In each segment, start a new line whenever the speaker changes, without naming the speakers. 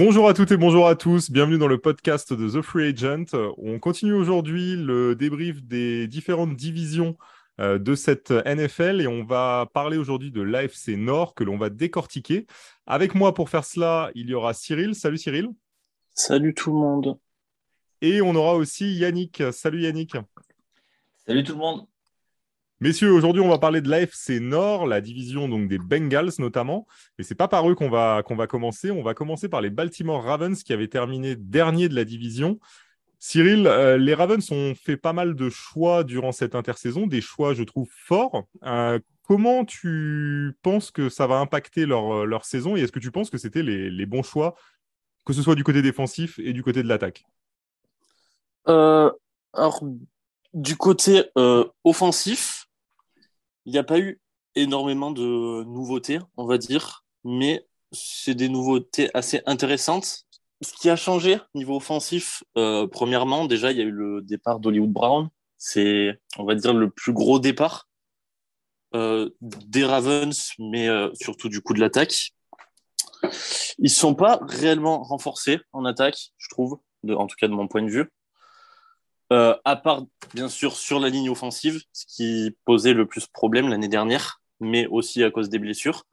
Bonjour à toutes et bonjour à tous, bienvenue dans le podcast de The Free Agent. On continue aujourd'hui le débrief des différentes divisions euh, de cette NFL et on va parler aujourd'hui de l'AFC Nord que l'on va décortiquer. Avec moi pour faire cela, il y aura Cyril. Salut Cyril.
Salut tout le monde.
Et on aura aussi Yannick. Salut Yannick.
Salut tout le monde.
Messieurs, aujourd'hui, on va parler de l'AFC Nord, la division donc des Bengals notamment. Et c'est pas par eux qu'on va, va commencer. On va commencer par les Baltimore Ravens qui avaient terminé dernier de la division. Cyril, euh, les Ravens ont fait pas mal de choix durant cette intersaison, des choix, je trouve, forts. Euh, comment tu penses que ça va impacter leur, leur saison et est-ce que tu penses que c'était les, les, bons choix, que ce soit du côté défensif et du côté de l'attaque?
Euh, Alors, du côté offensif, il n'y a pas eu énormément de nouveautés, on va dire, mais c'est des nouveautés assez intéressantes. Ce qui a changé niveau offensif, euh, premièrement, déjà, il y a eu le départ d'Hollywood Brown. C'est, on va dire, le plus gros départ euh, des Ravens, mais euh, surtout du coup de l'attaque. Ils ne sont pas réellement renforcés en attaque, je trouve, en tout cas de mon point de vue. Euh, à part, bien sûr, sur la ligne offensive, ce qui posait le plus problème l'année dernière, mais aussi à cause des blessures.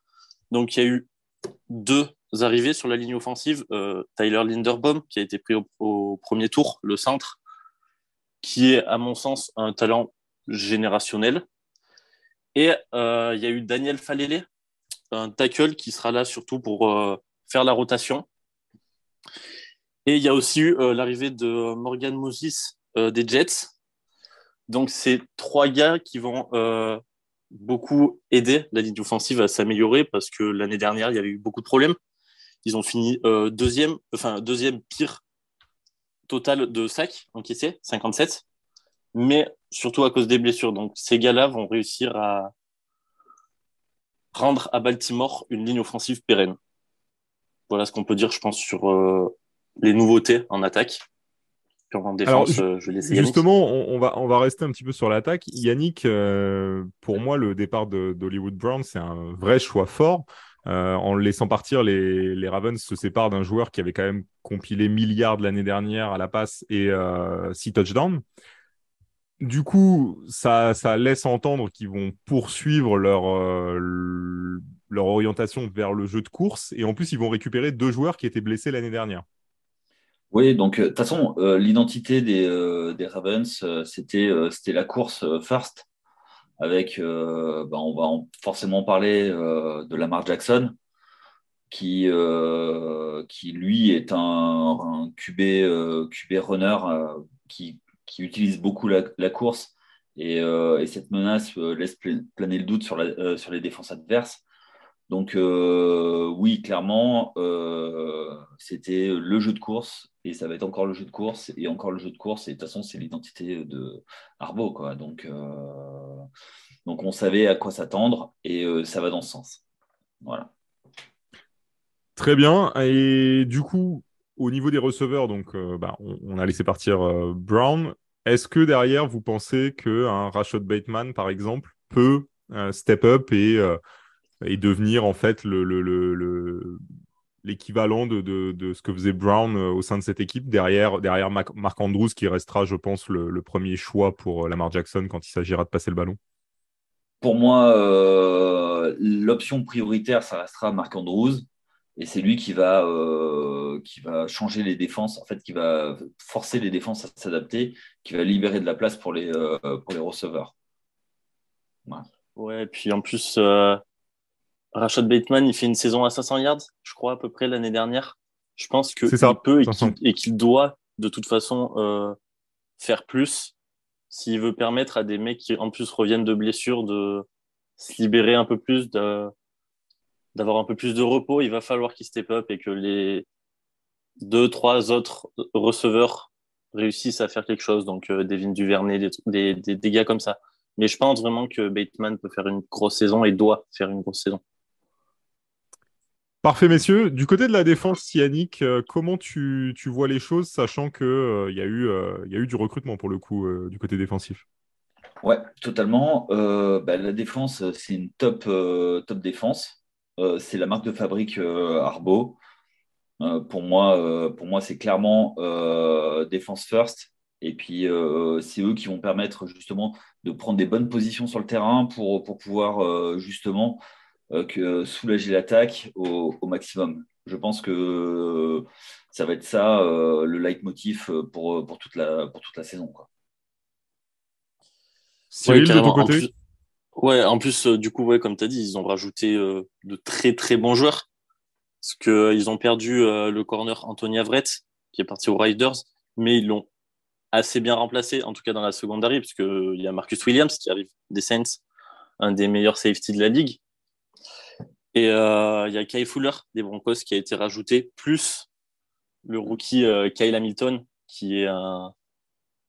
Donc, il y a eu deux arrivées sur la ligne offensive. Euh, Tyler Linderbaum, qui a été pris au, premier tour, le centre, qui est, à mon sens, un talent générationnel. Et euh, il y a eu Daniel Falele, un tackle qui sera là surtout pour faire la rotation. Et il y a aussi eu l'arrivée de Morgan Moses, euh, des Jets. Donc, c'est trois gars qui vont euh, beaucoup aider la ligne offensive à s'améliorer parce que l'année dernière, il y avait eu beaucoup de problèmes. Ils ont fini euh, deuxième, enfin, deuxième pire total de sacs encaissés, 57, mais surtout à cause des blessures. Donc, ces gars-là vont réussir à rendre à Baltimore une ligne offensive pérenne. Voilà ce qu'on peut dire, je pense, sur les nouveautés en attaque.
Alors, euh, justement, on, va, on va rester un petit peu sur l'attaque. Yannick, euh, pour moi, le départ d'Hollywood Brown, c'est un vrai choix fort. Euh, en laissant partir, les, les Ravens se séparent d'un joueur qui avait quand même compilé milliards l'année dernière à la passe et six touchdowns. Du coup, ça, ça laisse entendre qu'ils vont poursuivre leur, leur orientation vers le jeu de course. Et en plus, ils vont récupérer deux joueurs qui étaient blessés l'année dernière.
Oui, donc euh, de toute façon, euh, l'identité des, euh, Ravens, c'était la course first, avec, ben, on va forcément parler de Lamar Jackson, qui, qui lui est un, un QB runner qui, qui, utilise beaucoup la, la course, et, et, cette menace laisse planer le doute sur, la, sur les défenses adverses. Donc oui, clairement, c'était le jeu de course et ça va être encore le jeu de course et encore le jeu de course. Et de toute façon, c'est l'identité de Arbo. Quoi. Donc, euh, on savait à quoi s'attendre et euh, ça va dans ce sens. Voilà.
Très bien. Et du coup, au niveau des receveurs, donc, euh, bah, on, a laissé partir Brown. Est-ce que derrière, vous pensez qu'un Rashad Bateman, par exemple, peut step up et, et devenir en fait le, le, le l'équivalent de, de, ce que faisait Brown euh, au sein de cette équipe, derrière, derrière Mark Andrews, qui restera, je pense, le, premier choix pour euh, Lamar Jackson quand il s'agira de passer le ballon
Pour moi, euh, l'option prioritaire, ça restera Mark Andrews. Et c'est lui qui va, qui va changer les défenses, en fait, qui va forcer les défenses à s'adapter, qui va libérer de la place pour les, pour les receveurs.
Ouais. ouais, puis en plus, Rashad Bateman, il fait une saison à 500 yards, je crois, à peu près l'année dernière. Je pense qu'il peut et qu'il doit, de toute façon, euh, faire plus s'il veut permettre à des mecs qui, en plus, reviennent de blessures de se libérer un peu plus, d'avoir un peu plus de repos. Il va falloir qu'il step up et que les deux, trois autres receveurs réussissent à faire quelque chose. Donc, euh, Devin Duvernay, des, des, des, gars comme ça. Mais je pense vraiment que Bateman peut faire une grosse saison et doit faire une grosse saison.
Parfait, messieurs. Du côté de la défense, Yannick, euh, comment tu, vois les choses, sachant qu'il euh, y, a eu, euh, y a eu du recrutement pour le coup du côté défensif?
Ouais, totalement. Bah, la défense, c'est une top, top défense. c'est la marque de fabrique Arbo. pour moi, moi c'est clairement défense first. Et puis, c'est eux qui vont permettre justement de prendre des bonnes positions sur le terrain pour, pour pouvoir justement que soulager l'attaque au, au, maximum. Je pense que ça va être ça le leitmotiv pour, pour, toute, la, pour toute la saison. Quoi.
Cyril, de ton côté
Ouais, en plus, du coup, ouais, comme tu as dit, ils ont rajouté de très très bons joueurs. Parce qu'ils ont perdu le corner Anthony Avret, qui est parti aux Riders, mais ils l'ont assez bien remplacé, en tout cas dans la secondary, parce qu'il y a Marcus Williams qui arrive des Saints, un des meilleurs safety de la ligue. Et il y a Kyle Fuller des Broncos qui a été rajouté, plus le rookie Kyle Hamilton, qui est un,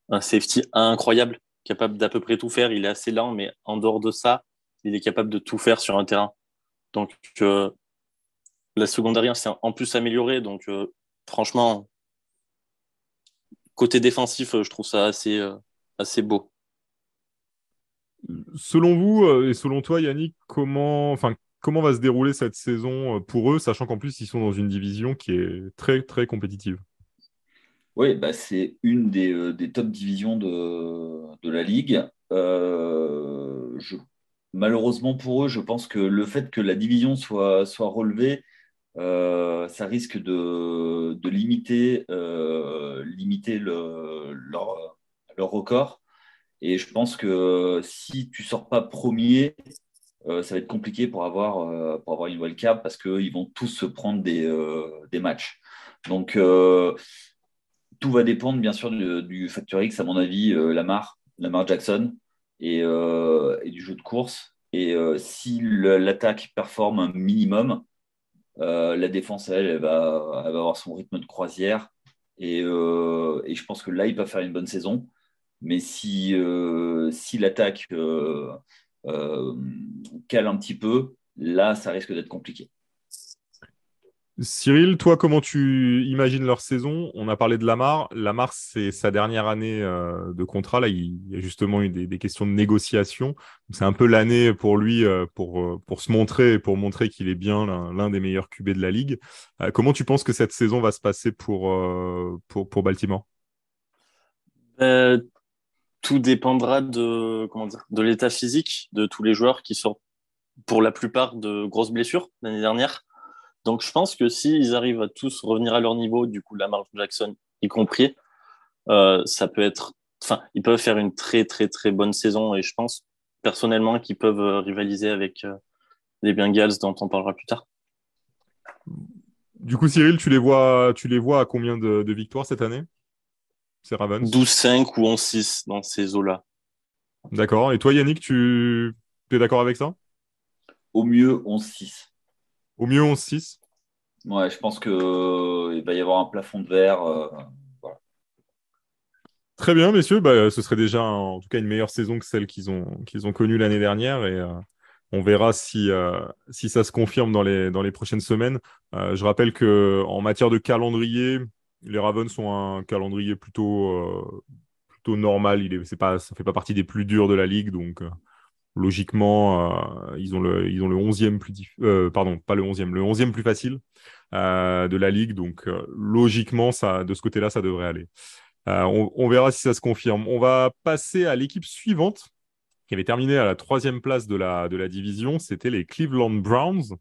un safety incroyable capable d'à peu près tout faire. Il est assez lent, mais en dehors de ça, il est capable de tout faire sur un terrain. Donc, euh, la secondaire s'est en plus améliorée. Donc, euh, franchement, côté défensif, je trouve ça assez, euh, assez beau.
Selon vous et selon toi, Yannick, comment, enfin, comment va se dérouler cette saison pour eux, sachant qu'en plus, ils sont dans une division qui est très, très compétitive
oui, bah, c'est une des, euh, des, top divisions de, la Ligue. Euh, malheureusement pour eux, je pense que le fait que la division soit, soit relevée, euh, ça risque de, limiter, limiter le, leur, leur, record. Et je pense que si tu sors pas premier, ça va être compliqué pour avoir, pour avoir une parce qu'ils vont tous se prendre des, des matchs. Donc, tout va dépendre bien sûr du, facteur X, à mon avis, euh, Lamar, Lamar Jackson euh, et, du jeu de course. Et euh, si l'attaque performe un minimum, la défense, elle, va, avoir son rythme de croisière. Et, je pense que là, il va faire une bonne saison. Mais si, si l'attaque cale un petit peu, là, ça risque d'être compliqué.
Cyril, toi, comment tu imagines leur saison? On a parlé de Lamar. Lamar, c'est sa dernière année euh, de contrat. Là, il y a justement eu des, questions de négociation. C'est un peu l'année pour lui euh, pour, euh, pour se montrer et pour montrer qu'il est bien l'un des meilleurs QB de la ligue. comment tu penses que cette saison va se passer pour, pour, pour Baltimore?
Tout dépendra de, comment dire, de l'état physique de tous les joueurs qui sortent pour la plupart de grosses blessures l'année dernière. Donc je pense que s'ils arrivent à tous revenir à leur niveau, du coup Lamar Jackson y compris, euh, ça peut être, enfin ils peuvent faire une très très très bonne saison et je pense personnellement qu'ils peuvent euh, rivaliser avec euh, les Bengals dont on parlera plus tard.
Du coup Cyril, tu les vois, tu les vois à combien de, victoires cette année? Ravens
12-5 ou 11-6 dans ces eaux-là.
D'accord. Et toi Yannick, tu es d'accord avec ça?
Au mieux 11-6.
Au mieux 11-6
Ouais, je pense qu'il euh, va y avoir un plafond de verre. Euh,
Très bien, messieurs. Bah, ce serait déjà en tout cas une meilleure saison que celle qu'ils ont, qu'ils ont connue l'année dernière. Et euh, on verra si, si ça se confirme dans les, dans les prochaines semaines. je rappelle qu'en matière de calendrier, les Ravens ont un calendrier plutôt, plutôt normal. Il est, pas, ça ne fait pas partie des plus durs de la ligue. Donc logiquement, euh, ils ont le, ils ont le 11e plus, euh, pardon, pas le 11e, le 11e plus facile euh, de la ligue. Donc, logiquement, ça, de ce côté-là, ça devrait aller. On, verra si ça se confirme. On va passer à l'équipe suivante qui avait terminé à la troisième place de la, de la division. C'était les Cleveland Browns.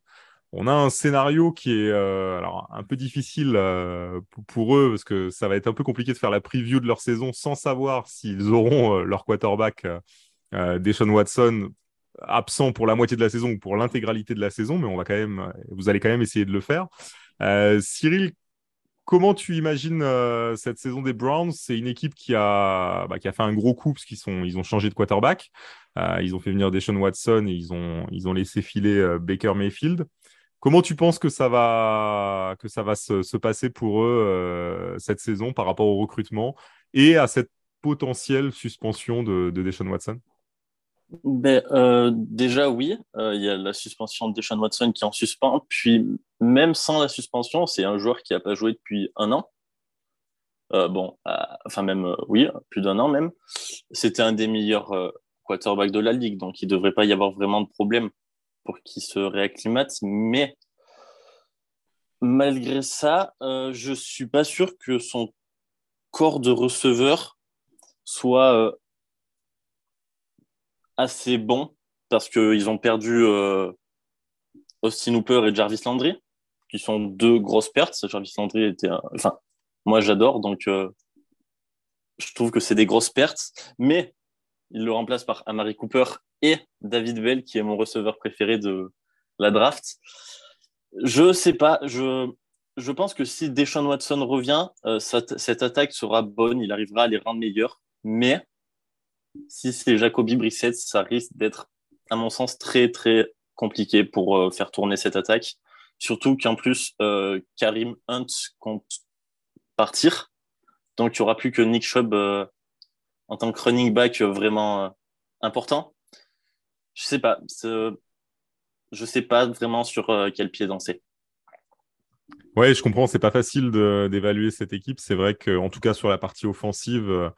On a un scénario qui est alors un peu difficile pour eux parce que ça va être un peu compliqué de faire la preview de leur saison sans savoir s'ils auront leur quarterback euh, Deshaun Watson absent pour la moitié de la saison ou pour l'intégralité de la saison, mais on va quand même, vous allez quand même essayer de le faire. Euh, Cyril, comment tu imagines euh, cette saison des Browns? C'est une équipe qui a, bah, fait un gros coup parce qu'ils ont changé de quarterback. ils ont fait venir Deshaun Watson et ils ont laissé filer Baker Mayfield. Comment tu penses que ça va, se, se passer pour eux cette saison par rapport au recrutement et à cette potentielle suspension de, de Watson?
Ben, euh, Déjà, oui. Euh, il y a la suspension de Deshaun Watson qui en suspend. Puis, même sans la suspension, c'est un joueur qui n'a pas joué depuis un an. Euh, bon, enfin, même, oui, plus d'un an même. C'était un des meilleurs quarterbacks de la ligue. Donc, il ne devrait pas y avoir vraiment de problème pour qu'il se réacclimate. Mais malgré ça, euh, je ne suis pas sûr que son corps de receveur soit euh, assez bon parce qu'ils ont perdu euh, Austin Hooper et Jarvis Landry, qui sont deux grosses pertes. Jarvis Landry était. Enfin, moi j'adore, donc je trouve que c'est des grosses pertes. Mais il le remplace par Amari Cooper David Bell, qui est mon receveur préféré de la draft. Je sais pas. Je, je pense que si Deshaun Watson revient, euh, cette, attaque sera bonne. Il arrivera à les rendre meilleurs. Mais si c'est Jacoby Brissett, ça risque d'être, à mon sens, très, très compliqué pour euh, faire tourner cette attaque. Surtout qu'en plus, euh, Karim Hunt compte partir. Donc, il n'y aura plus que Nick Chubb en tant que running back vraiment important. Je sais pas je sais pas vraiment sur euh, quel pied danser.
Ouais, je comprends, c'est pas facile d'évaluer cette équipe. C'est vrai qu'en tout cas sur la partie offensive, euh,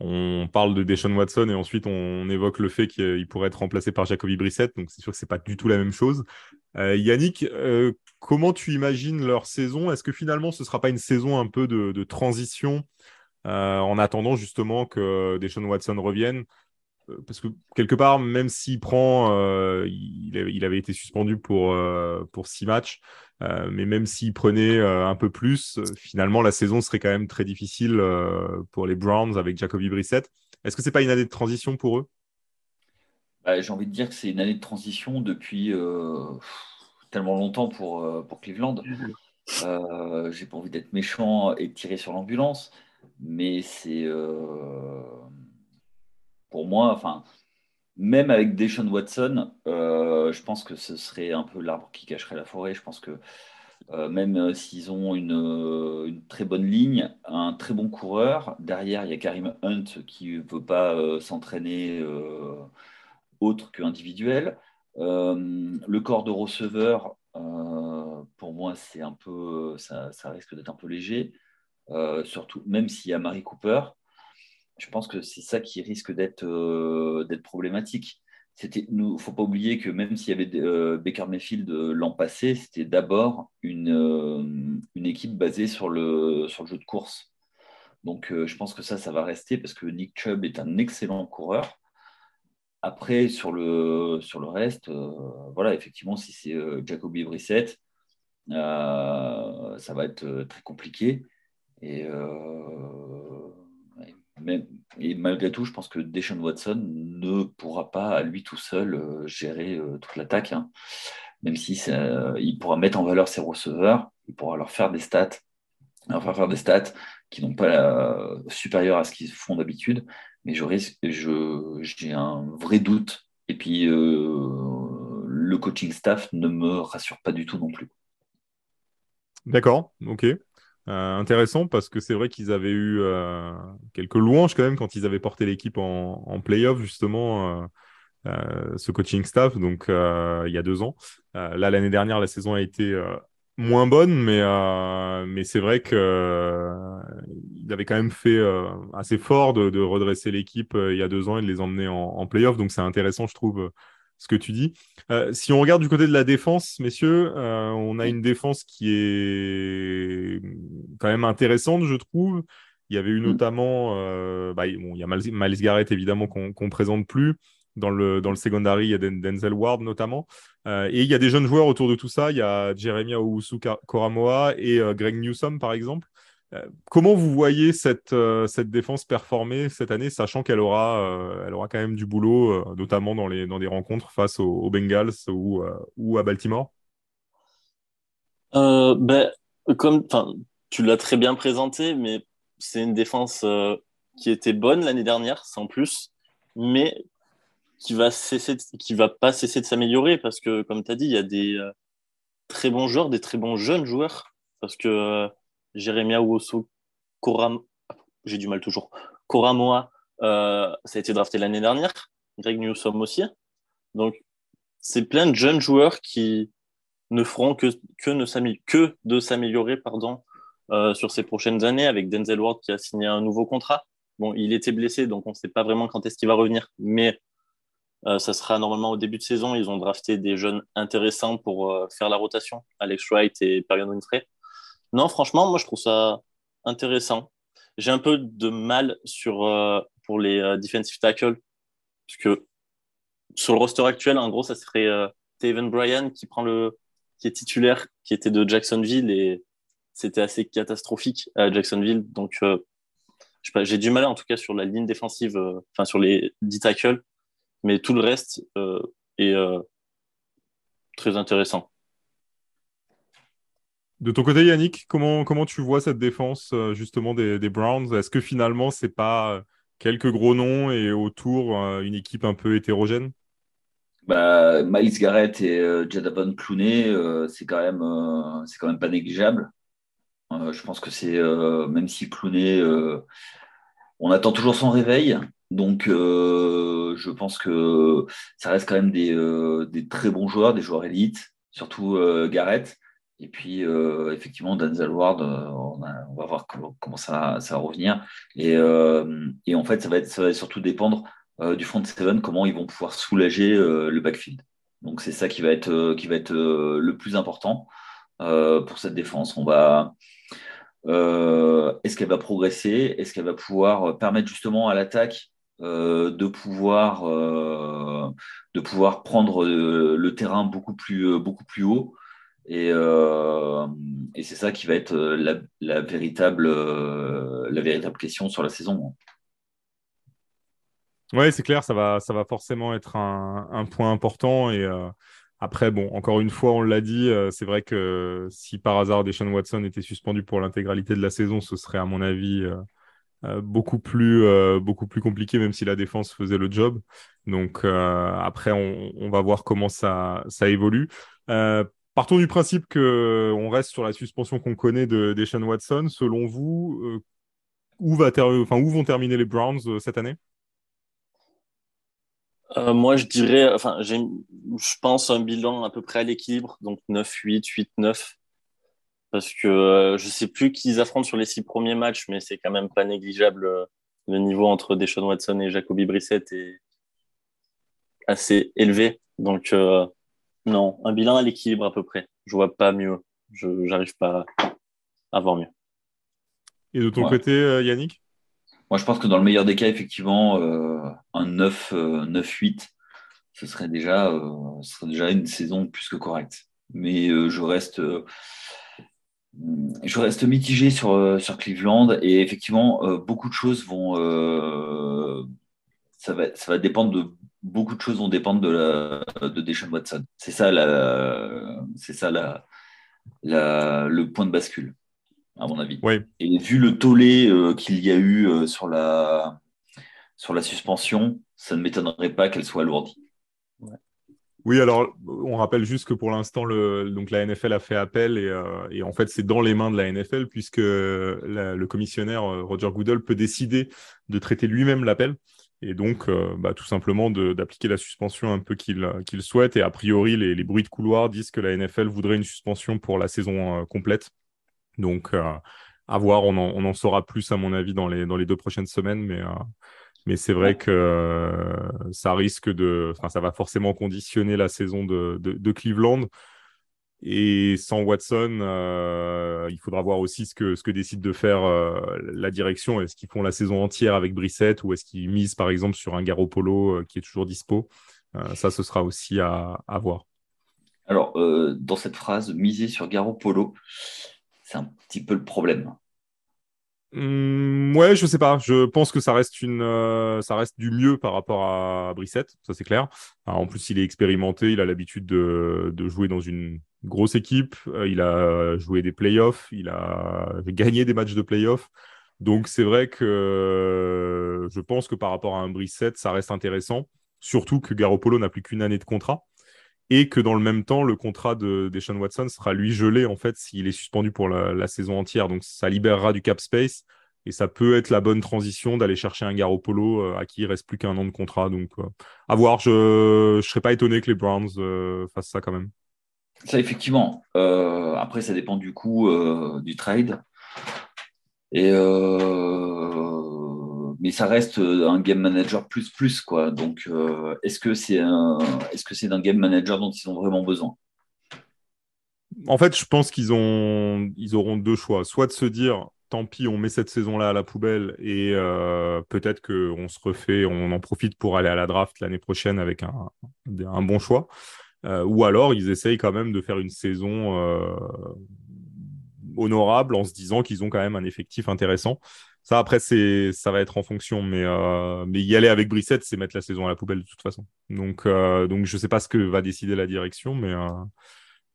on parle de Deshaun Watson et ensuite on évoque le fait qu'il pourrait être remplacé par Jacoby Brissett. Donc c'est sûr que c'est pas du tout la même chose. Euh, Yannick, comment tu imagines leur saison? Est-ce que finalement ce sera pas une saison un peu de, transition en attendant justement que Deshaun Watson revienne? euh, parce que quelque part, même s'il prend, euh, il, avait été suspendu pour, euh, pour six matchs, mais même s'il prenait un peu plus, finalement, la saison serait quand même très difficile pour les Browns avec Jacoby Brissett. Est-ce que c'est pas une année de transition pour eux?
Bah, J'ai envie de dire que c'est une année de transition depuis tellement longtemps pour, pour Cleveland. J'ai pas envie d'être méchant et de tirer sur l'ambulance, mais c'est pour moi, enfin, même avec Deshaun Watson, euh, je pense que ce serait un peu l'arbre qui cacherait la forêt. Je pense que euh, même euh, s'ils ont une, très bonne ligne, un très bon coureur, derrière, il y a Karim Hunt qui ne veut pas s'entraîner autre qu'individuel. le corps de receveur, pour moi, c'est un peu, ça, risque d'être un peu léger. surtout, même s'il y a Marie Cooper, je pense que c'est ça qui risque d'être euh, problématique. Il ne faut pas oublier que même s'il y avait euh, Baker Mayfield euh, l'an passé, c'était d'abord une, une, équipe basée sur le, jeu de course. Donc je pense que ça, ça va rester parce que Nick Chubb est un excellent coureur. Après, sur le, sur le reste, voilà, effectivement, si c'est Jacoby Brissett, ça va être très compliqué. Et mais, et malgré tout, je pense que Deshaun Watson ne pourra pas à lui tout seul euh, gérer euh, toute l'attaque. Hein. Même si il pourra mettre en valeur ses receveurs, il pourra leur faire des stats, leur faire faire des stats qui n'ont pas euh, supérieur à ce qu'ils font d'habitude. Mais je j'ai un vrai doute. Et puis le coaching staff ne me rassure pas du tout non plus.
D'accord, ok. Euh, intéressant parce que c'est vrai qu'ils avaient eu euh, quelques louanges quand même quand ils avaient porté l'équipe en, en playoff justement euh, ce coaching staff donc il y a deux ans. Là l'année dernière la saison a été moins bonne mais mais c'est vrai que il avait quand même fait assez fort de, de redresser l'équipe il y a deux ans et de les emmener en, en playoff donc c'est intéressant je trouve ce que tu dis. Euh, si on regarde du côté de la défense, messieurs, euh, on a une défense qui est quand même intéressante, je trouve. Il y avait eu mm. notamment, euh, bah, il y a Miles Garrett évidemment qu'on ne présente plus. Dans le, dans le secondary, il y a Denzel Ward notamment. et il y a des jeunes joueurs autour de tout ça. Il y a Jeremiah Owusu Koramoa et Greg Newsom, par exemple. Euh, comment vous voyez cette, euh, cette défense performer cette année, sachant qu'elle aura, euh, aura quand même du boulot, notamment dans, les, dans des rencontres face aux, Bengals ou, ou à Baltimore?
Ben, comme tu l'as très bien présenté, mais c'est une défense qui était bonne l'année dernière, sans plus, mais qui va cesser, qui va pas cesser de s'améliorer parce que, comme tu as dit, il y a des très bons joueurs, des très bons jeunes joueurs, parce que Jérémia Ouosso, Koram... j'ai du mal toujours, Koramoa, euh, ça a été drafté l'année dernière, Greg Newsom aussi. Donc, c'est plein de jeunes joueurs qui ne feront que, que, ne que de s'améliorer euh, sur ces prochaines années, avec Denzel Ward qui a signé un nouveau contrat. Bon, il était blessé, donc on ne sait pas vraiment quand est-ce qu'il va revenir, mais ça sera normalement au début de saison. Ils ont drafté des jeunes intéressants pour faire la rotation, Alex Wright et Perion Winfrey. Non, franchement, moi je trouve ça intéressant. J'ai un peu de mal sur, pour les defensive tackles, parce que sur le roster actuel, en gros, ça serait Taven Bryan qui prend le qui est titulaire, qui était de Jacksonville et c'était assez catastrophique à Jacksonville. Donc, euh, j'ai du mal en tout cas sur la ligne défensive, euh, enfin sur les 10 tackles, mais tout le reste euh, est très intéressant.
De ton côté, Yannick, comment, comment tu vois cette défense justement des, Browns? Est-ce que finalement, c'est pas quelques gros noms et autour une équipe un peu hétérogène?
Bah, Miles Garrett et euh, Jadavon Clooney, euh, c'est quand même euh, c'est quand même pas négligeable. je pense que c'est même si Clooney, on attend toujours son réveil, donc je pense que ça reste quand même des, des très bons joueurs, des joueurs élites, surtout Garrett. Et puis, effectivement, Denzel Ward, on, on, va voir comment, ça, ça, va revenir. Et, et, en fait, ça va, être, ça va surtout dépendre euh, du front seven, comment ils vont pouvoir soulager euh, le backfield. Donc c'est ça qui va être, euh, qui va être le plus important pour cette défense. On va, est-ce qu'elle va progresser? Est-ce qu'elle va pouvoir permettre justement à l'attaque de pouvoir de pouvoir prendre le terrain beaucoup plus beaucoup plus haut et, et c'est ça qui va être la, la véritable la véritable question sur la saison.
Oui, c'est clair, ça va, ça va forcément être un, point important. Et euh, après, bon, encore une fois, on l'a dit, euh, c'est vrai que si par hasard Deshaun Watson était suspendu pour l'intégralité de la saison, ce serait à mon avis euh, beaucoup, plus, beaucoup plus compliqué, même si la défense faisait le job. Donc après, on, va voir comment ça, ça évolue. Partons du principe qu'on reste sur la suspension qu'on connaît de Deshaun Watson. Selon vous, où, va enfin, où vont terminer les Browns cette année?
Euh, moi, je dirais, enfin, je pense un bilan à peu près à l'équilibre, donc 9-8, 8-9. Parce que euh, je sais plus qui ils affrontent sur les six premiers matchs, mais c'est quand même pas négligeable. Euh, le niveau entre Deshaun Watson et Jacoby Brissett est assez élevé. Donc, non, un bilan à l'équilibre à peu près. Je vois pas mieux. Je n'arrive pas à voir mieux.
Et de ton côté, Yannick?
Moi, je pense que dans le meilleur des cas, effectivement, euh, un 9, 9-8, euh, ce serait, déjà, euh, ce serait déjà une saison plus que correcte. Mais je reste je reste mitigé sur, sur Cleveland et effectivement, beaucoup de choses vont. ça, va, ça va dépendre de. Beaucoup de choses vont dépendre de, la, de Deshaun Watson. C'est ça, la, c'est ça la, la, le point de bascule à mon avis. Et vu le tollé euh, qu'il y a eu euh, sur, la, sur la suspension, ça ne m'étonnerait pas qu'elle soit alourdie.
Oui, alors on rappelle juste que pour l'instant, donc la NFL a fait appel et, euh, et en fait c'est dans les mains de la NFL puisque le commissionnaire Roger Goodell peut décider de traiter lui-même l'appel et donc bah, tout simplement d'appliquer la suspension un peu qu'il souhaite. Et a priori, les, bruits de couloir disent que la NFL voudrait une suspension pour la saison complète. Donc, euh, à voir, on en, saura plus, à mon avis, dans les, deux prochaines semaines. Mais, euh, c'est vrai que euh, ça risque de. Ça va forcément conditionner la saison de, Cleveland. Et sans Watson, il faudra voir aussi ce que, ce que décide de faire la direction. Est-ce qu'ils font la saison entière avec Brissette ou est-ce qu'ils misent par exemple sur un Garoppolo qui est toujours dispo? Ça, ce sera aussi à, à voir.
Alors, dans cette phrase, miser sur Garoppolo, c'est un petit peu le problème.
Mmh, ouais, je sais pas. Je pense que ça reste une, euh, ça reste du mieux par rapport à Brissette, ça c'est clair. en plus, il est expérimenté, il a l'habitude de, de, jouer dans une grosse équipe. Euh, il a joué des playoffs, il a gagné des matchs de playoffs. Donc c'est vrai que je pense que par rapport à un Brissette, ça reste intéressant. Surtout que Garoppolo n'a plus qu'une année de contrat et que dans le même temps, le contrat de Deshaun Watson sera lui gelé en fait s'il est suspendu pour la, saison entière. Donc ça libérera du cap space et ça peut être la bonne transition d'aller chercher un Garoppolo euh, à qui il reste plus qu'un an de contrat. Donc euh, à voir, je ne serais pas étonné que les Browns euh, fassent ça quand même.
Ça effectivement. après, ça dépend du coût du trade. Et mais ça reste un game manager plus plus quoi. Donc, est-ce que c'est un, est-ce que c'est d'un game manager dont ils ont vraiment besoin?
En fait, je pense qu'ils ont, ils auront deux choix. Soit de se dire, tant pis, on met cette saison-là à la poubelle et peut-être qu'on se refait, on en profite pour aller à la draft l'année prochaine avec un, un bon choix. ou alors, ils essayent quand même de faire une saison honorable en se disant qu'ils ont quand même un effectif intéressant. Ça, après, c'est, ça va être en fonction, mais, euh, mais y aller avec Brissette, c'est mettre la saison à la poubelle de toute façon. Donc, euh, donc je sais pas ce que va décider la direction, mais, euh,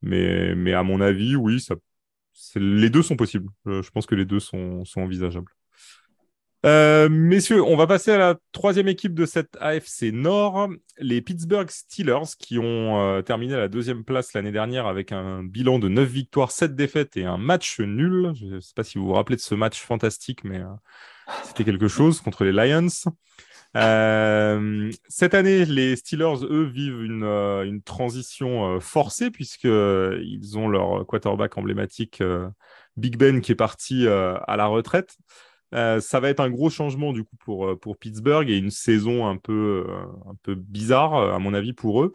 mais, mais à mon avis, oui, les deux sont possibles. je pense que les deux sont, sont envisageables. Euh, messieurs, on va passer à la troisième équipe de cette AFC Nord, les Pittsburgh Steelers, qui ont euh, terminé à la deuxième place l'année dernière avec un bilan de 9 victoires, 7 défaites et un match nul. Je ne sais pas si vous vous rappelez de ce match fantastique, mais euh, c'était quelque chose contre les Lions. cette année, les Steelers, eux, vivent une, une transition forcée puisqu'ils ont leur quarterback emblématique Big Ben qui est parti à la retraite. Euh, ça va être un gros changement du coup pour, euh, pour Pittsburgh et une saison un peu, euh, un peu bizarre à mon avis pour eux.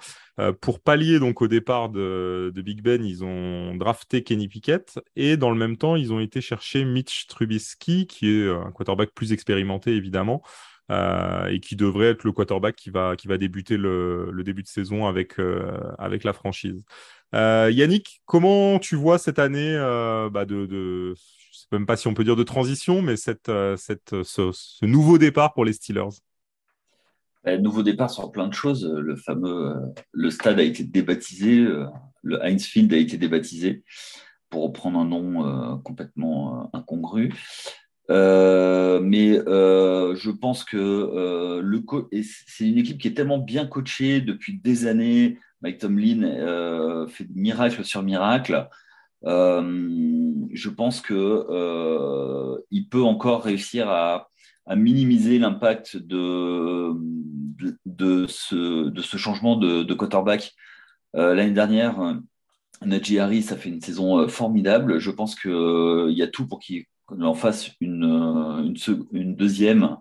pour pallier donc au départ de, de, Big Ben, ils ont drafté Kenny Pickett et dans le même temps ils ont été chercher Mitch Trubisky qui est un quarterback plus expérimenté évidemment. et qui devrait être le quarterback qui va, qui va débuter le, le début de saison avec, avec la franchise. Yannick, comment tu vois cette année bah de, même pas si on peut dire de transition, mais cette, euh, ce, nouveau départ pour les Steelers?
Ben, Nouveau départ sur plein de choses. Le fameux euh, le stade a été débaptisé, euh, le Heinz Field a été débaptisé pour reprendre un nom complètement incongru. mais je pense que le c'est une équipe qui est tellement bien coachée depuis des années. Mike Tomlin fait miracle sur miracle. Euh, je pense que euh, il peut encore réussir à, minimiser l'impact de, ce, changement de, quarterback. Euh, l'année dernière, Najee Harris a fait une saison formidable. Je pense qu'il y a tout pour qu'il en fasse une, deuxième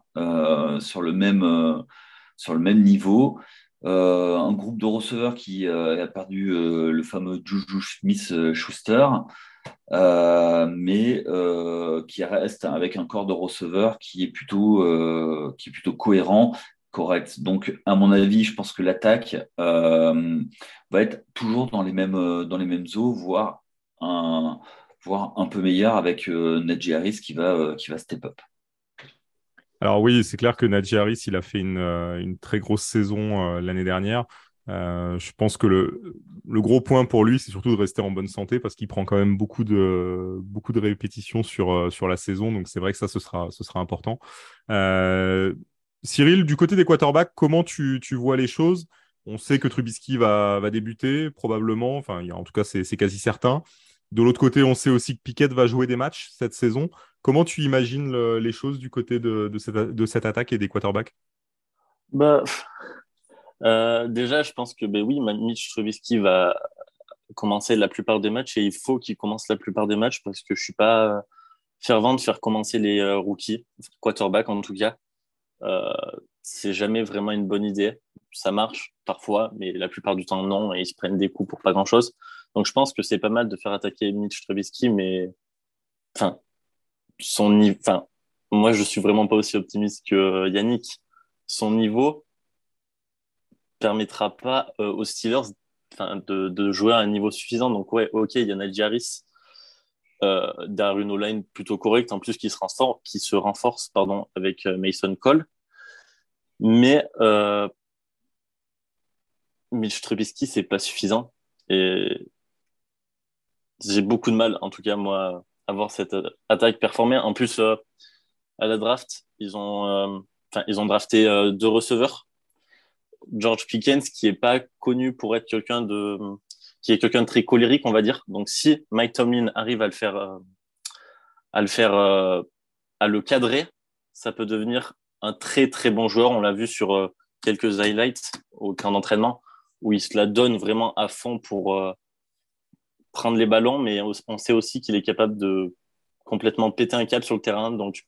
sur le même niveau. Euh, un groupe de receveurs qui euh, a perdu euh, le fameux Juju Smith-Schuster, mais qui reste avec un corps de receveurs qui est plutôt, qui est plutôt cohérent, correct. Donc, à mon avis, je pense que l'attaque va être toujours dans les mêmes, dans les mêmes eaux, voire un, voire un peu meilleur avec Najee Harris qui va, qui va step up.
Alors oui, c'est clair que Najee Harris, il a fait une, euh, très grosse saison euh, l'année dernière. Euh, je pense que le, gros point pour lui, c'est surtout de rester en bonne santé parce qu'il prend quand même beaucoup de, répétitions sur, la saison. Donc c'est vrai que ça, ce sera, important. Cyril, du côté des quarterbacks, comment tu, vois les choses? On sait que Trubisky va, débuter probablement. En tout cas, c'est quasi certain. De l'autre côté, on sait aussi que Piquet va jouer des matchs cette saison. Comment tu imagines les choses du côté de, cette, attaque et des quarterbacks?
Bah, euh, Déjà, je pense que ben oui, Mitch Trubisky va commencer la plupart des matchs et il faut qu'il commence la plupart des matchs parce que je ne suis pas fervent de faire commencer les euh, rookies, quarterbacks en tout cas. Euh, c'est jamais vraiment une bonne idée. Ça marche parfois, mais la plupart du temps non, et ils se prennent des coups pour pas grand chose. Donc je pense que c'est pas mal de faire attaquer Mitch Trubisky, mais enfin, son enfin, moi je suis vraiment pas aussi optimiste que Yannick. Son niveau permettra pas euh, aux Steelers de, de, jouer à un niveau suffisant. Donc ouais, ok, il y en a Jaris euh, line plutôt correcte, en plus qui se renforce, qui se renforce pardon, avec euh, Mason Cole. Mais euh, Mitch Trubisky, c'est pas suffisant. Et j'ai beaucoup de mal, en tout cas, moi, à voir cette attaque performer. En plus, euh, à la draft, ils ont, euh, ils ont drafté euh, deux receveurs. George Pickens, qui est pas connu pour être quelqu'un de, qui est quelqu'un de très colérique, on va dire. Donc, si Mike Tomlin arrive à le faire, à le faire, à le cadrer, ça peut devenir un très très bon joueur. On l'a vu sur quelques highlights au camp d'entraînement où il se la donne vraiment à fond pour prendre les ballons, mais on sait aussi qu'il est capable de complètement péter un câble sur le terrain. Donc,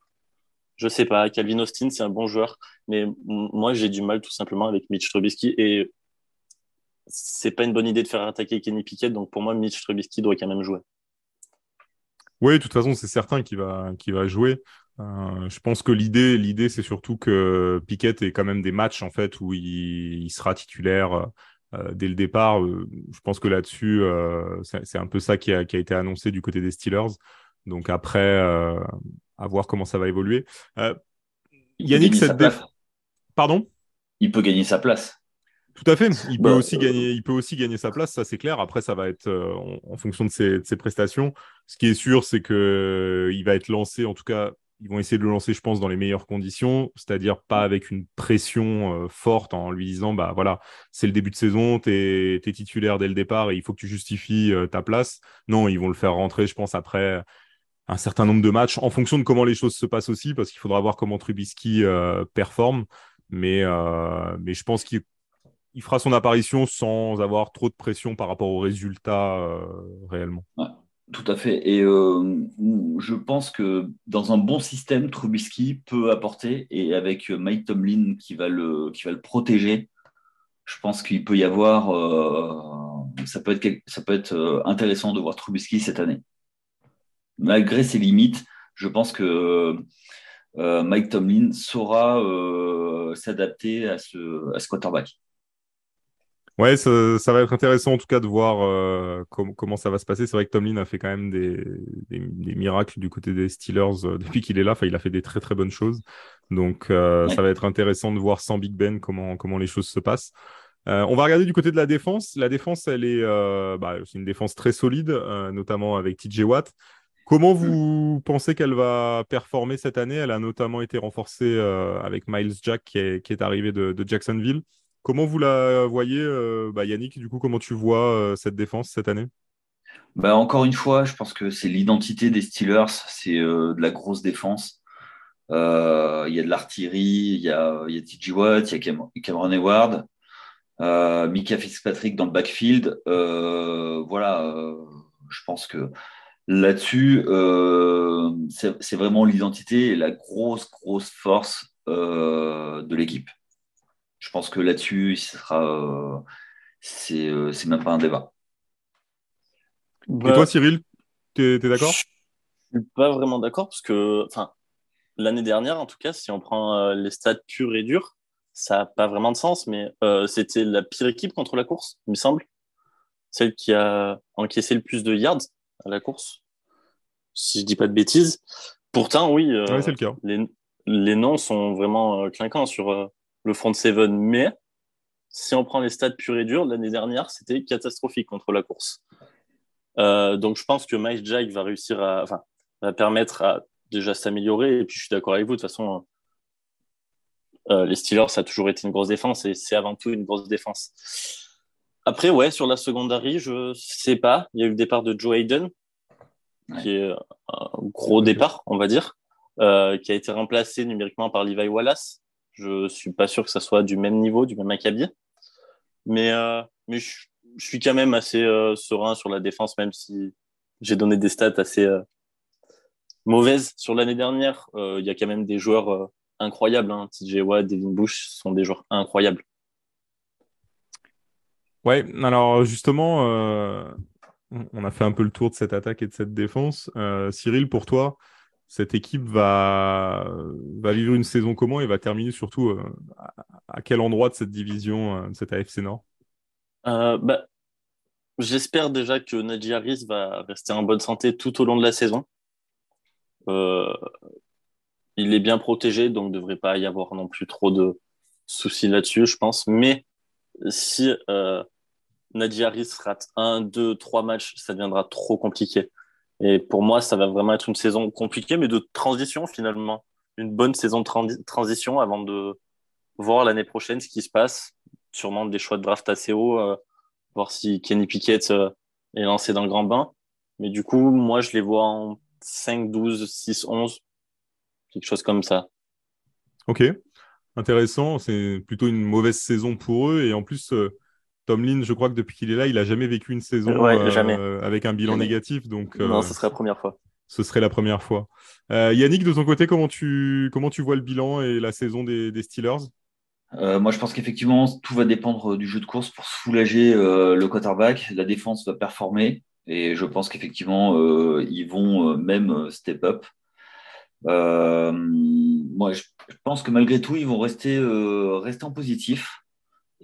Je sais pas. Calvin Austin, c'est un bon joueur, mais moi, j'ai du mal tout simplement avec Mitch Trubisky et c'est pas une bonne idée de faire attaquer Kenny Pickett. Donc pour moi, Mitch Trubisky doit quand même jouer.
Oui, de toute façon, c'est certain qu'il va, qu'il va jouer. Euh, je pense que l'idée, l'idée, c'est surtout que Pickett ait quand même des matchs en fait où il, sera titulaire euh, dès le départ. Euh, je pense que là-dessus, c'est un peu ça qui a, qui a, été annoncé du côté des Steelers. Donc après, à voir comment ça va évoluer.
Yannick, cette
Pardon?
Il peut gagner sa place.
Tout à fait. Il peut, bah, aussi gagner, il peut aussi gagner sa place, ça c'est clair. Après, ça va être en, fonction de ses, de ses, prestations. Ce qui est sûr, c'est que il va être lancé, en tout cas, ils vont essayer de le lancer, je pense, dans les meilleures conditions, c'est-à-dire pas avec une pression euh, forte en lui disant, bah voilà, c'est le début de saison, tu es, titulaire dès le départ et il faut que tu justifies euh, ta place. Non, ils vont le faire rentrer, je pense, après un certain nombre de matchs, en fonction de comment les choses se passent aussi, parce qu'il faudra voir comment Trubisky euh, performe. Mais, mais je pense qu'il fera son apparition sans avoir trop de pression par rapport aux résultats réellement.
Tout à fait. Et euh, je pense que dans un bon système, Trubisky peut apporter, et avec Mike Tomlin qui va le, protéger, je pense qu'il peut y avoir. Euh, ça peut être, ça peut être euh, intéressant de voir Trubisky cette année. Malgré ses limites, je pense que Mike Tomlin saura s'adapter à ce, à ce quarterback.
Ouais, ça, ça, va être intéressant en tout cas de voir euh, comment ça va se passer. C'est vrai que Tomlin a fait quand même des, des, des miracles du côté des Steelers euh, depuis qu'il est là. Enfin, il a fait des très très bonnes choses. Donc euh, ça va être intéressant de voir sans Big Ben comment, comment les choses se passent. on va regarder du côté de la défense. La défense, elle est, bah, c'est une défense très solide, notamment avec TJ Watt. Comment mm. vous pensez qu'elle va performer cette année? Elle a notamment été renforcée avec Miles Jack qui est, qui est arrivé de, de Jacksonville. Comment vous la voyez, euh, bah, Yannick Du coup, comment tu vois euh, cette défense cette année?
Bah, Encore une fois, je pense que c'est l'identité des Steelers, c'est euh, de la grosse défense. Il y a de l'artillerie, il y a, y Watt, il y a Cameron Hayward, Mika Fitzpatrick dans le backfield. voilà, je pense que là-dessus, c'est vraiment l'identité et la grosse, grosse force de l'équipe je pense que là-dessus, sera, euh, euh, c'est, même pas un débat.
Et toi, bah, Cyril, tu es, d'accord?
Je suis pas vraiment d'accord parce que, enfin, l'année dernière, en tout cas, si on prend euh, les stats purs et durs, ça n'a pas vraiment de sens, mais c'était la pire équipe contre la course, il me semble. Celle qui a encaissé le plus de yards à la course, si je dis pas de bêtises. Pourtant, oui,
c'est le cas.
Les, les, noms sont vraiment clinquants sur, le front seven, mais si on prend les stats purs et durs, l'année dernière, c'était catastrophique contre la course. Euh, donc, je pense que Mike Jack va réussir à, enfin, va permettre à déjà s'améliorer. Et puis, je suis d'accord avec vous. De toute façon, euh, les Steelers, ça a toujours été une grosse défense et c'est avant tout une grosse défense. Après, ouais, sur la secondary, je sais pas. Il y a eu le départ de Joe Hayden, qui est un gros départ, on va dire, euh, qui a été remplacé numériquement par Levi Wallace. Je suis pas sûr que ça soit du même niveau, du même acabit. Mais, euh, mais je, suis quand même assez euh, serein sur la défense, même si j'ai donné des stats assez euh, mauvaises sur l'année dernière. Il y a quand même des joueurs incroyables. Hein. TJ Watt, Devin Bush sont des joueurs incroyables.
Ouais, alors justement, on a fait un peu le tour de cette attaque et de cette défense. Cyril, pour toi, cette équipe va, vivre une saison comment et va terminer surtout euh, à, quel endroit de cette division, euh, de cette AFC Nord?
Euh, bah, J'espère déjà que Najee Harris va rester en bonne santé tout au long de la saison. il est bien protégé, donc il ne devrait pas y avoir non plus trop de soucis là-dessus, je pense. Mais si Najee Harris rate un, deux, trois matchs, ça deviendra trop compliqué. Et pour moi, ça va vraiment être une saison compliquée, mais de transition finalement. Une bonne saison de transition avant de voir l'année prochaine ce qui se passe. Sûrement des choix de draft assez hauts, euh, voir si Kenny Pickett euh, est lancé dans le grand bain. Mais du coup, moi, je les vois en 5, 12, 6, 11, quelque chose comme ça.
Ok, intéressant. C'est plutôt une mauvaise saison pour eux. Et en plus, euh, Tomlin, je crois que depuis qu'il est là, il a jamais vécu une saison euh, avec un bilan négatif. Donc,
Non, euh, ce serait la première fois.
ce serait la première fois. Yannick, de ton côté, comment tu, comment tu vois le bilan et la saison des, Steelers?
Moi, je pense qu'effectivement, tout va dépendre du jeu de course pour soulager le quarterback. La défense va performer et je pense qu'effectivement, ils vont même step up. moi, je pense que malgré tout, ils vont rester, rester en positif.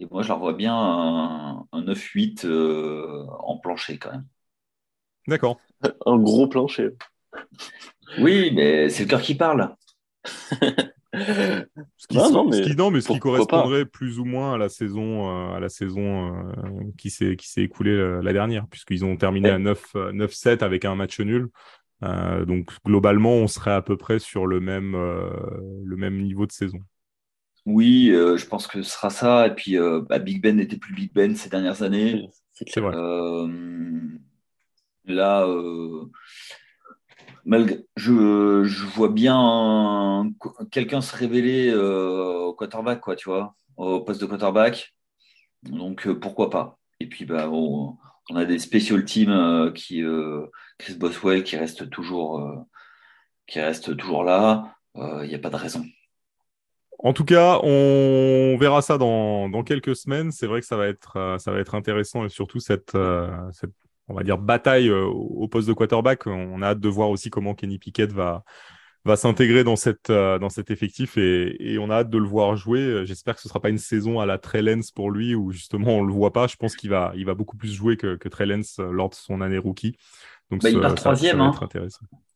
Et moi, je leur vois bien un, 9-8 euh, en plancher quand même.
D'accord.
Un gros plancher.
Oui, mais c'est le cœur qui parle.
ce qui, non, mais, ce qui, correspondrait plus ou moins à la saison, euh, à la saison euh, qui s'est qui s'est écoulée la, dernière, puisqu'ils ont terminé à 9-7 avec un match nul. donc globalement, on serait à peu près sur le même le même niveau de saison.
Oui, euh, je pense que ce sera ça. Et puis, euh, bah, Big Ben n'était plus Big Ben ces dernières années.
C'est vrai.
Euh, là, malgré, je, je, vois bien quelqu'un se révéler au quarterback, quoi, tu vois, au poste de quarterback. Donc, pourquoi pas Et puis, bah, on, a des special teams qui, Chris Boswell, qui reste toujours, qui reste toujours là. Il n'y a pas de raison.
En tout cas, on verra ça dans, quelques semaines. C'est vrai que ça va être, euh, ça va être intéressant et surtout cette, euh, on va dire, bataille euh, au poste de quarterback. On a hâte de voir aussi comment Kenny Pickett va, va s'intégrer dans, cette, dans cet effectif et, on a hâte de le voir jouer. J'espère que ce ne sera pas une saison à la Trellens pour lui où justement on ne le voit pas. Je pense qu'il va, il va beaucoup plus jouer que, que Trellens lors de son année rookie.
Donc bah, il part troisième. Hein.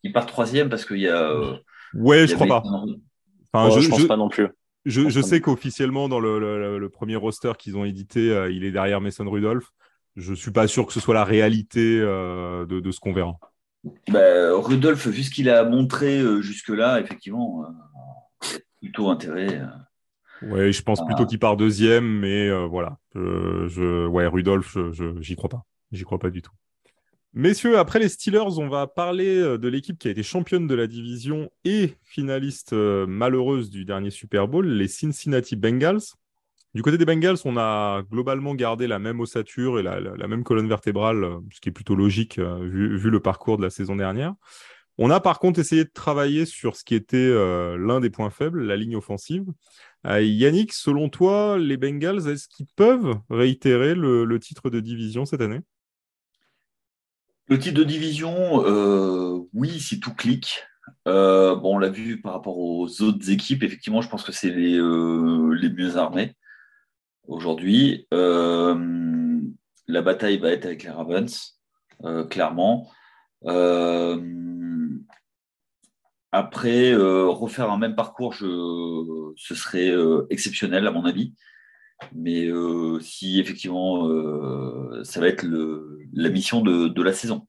Il part troisième parce qu'il y a.
ouais, je crois pas.
Enfin, je, pense pas non plus.
Je, sais qu'officiellement, dans le, premier roster qu'ils ont édité, euh, il est derrière Mason Rudolph. Je suis pas sûr que ce soit la réalité euh, de, ce qu'on verra.
Bah, Rudolph, vu ce qu'il a montré euh, jusque-là, effectivement, plutôt intérêt.
Oui, je pense plutôt qu'il part deuxième, mais voilà. Je, ouais, Rudolph, je, j'y crois pas. J'y crois pas du tout. Messieurs, après les Steelers, on va parler euh, de l'équipe qui a été championne de la division et finaliste euh, malheureuse du dernier Super Bowl, les Cincinnati Bengals. Du côté des Bengals, on a globalement gardé la même ossature et la, même colonne vertébrale, euh, ce qui est plutôt logique vu, le parcours de la saison dernière. On a par contre essayé de travailler sur ce qui était l'un des points faibles, la ligne offensive. Yannick, selon toi, les Bengals, est-ce qu'ils peuvent réitérer le titre de division cette année?
Le titre de division, euh, oui, si tout clique. Euh, bon, on l'a vu par rapport aux autres équipes, effectivement, je pense que c'est les, euh, les mieux armés aujourd'hui. la bataille va être avec les Ravens, clairement. après, refaire un même parcours, ce serait exceptionnel à mon avis. Mais euh, si effectivement, euh, ça va être la mission de, la saison.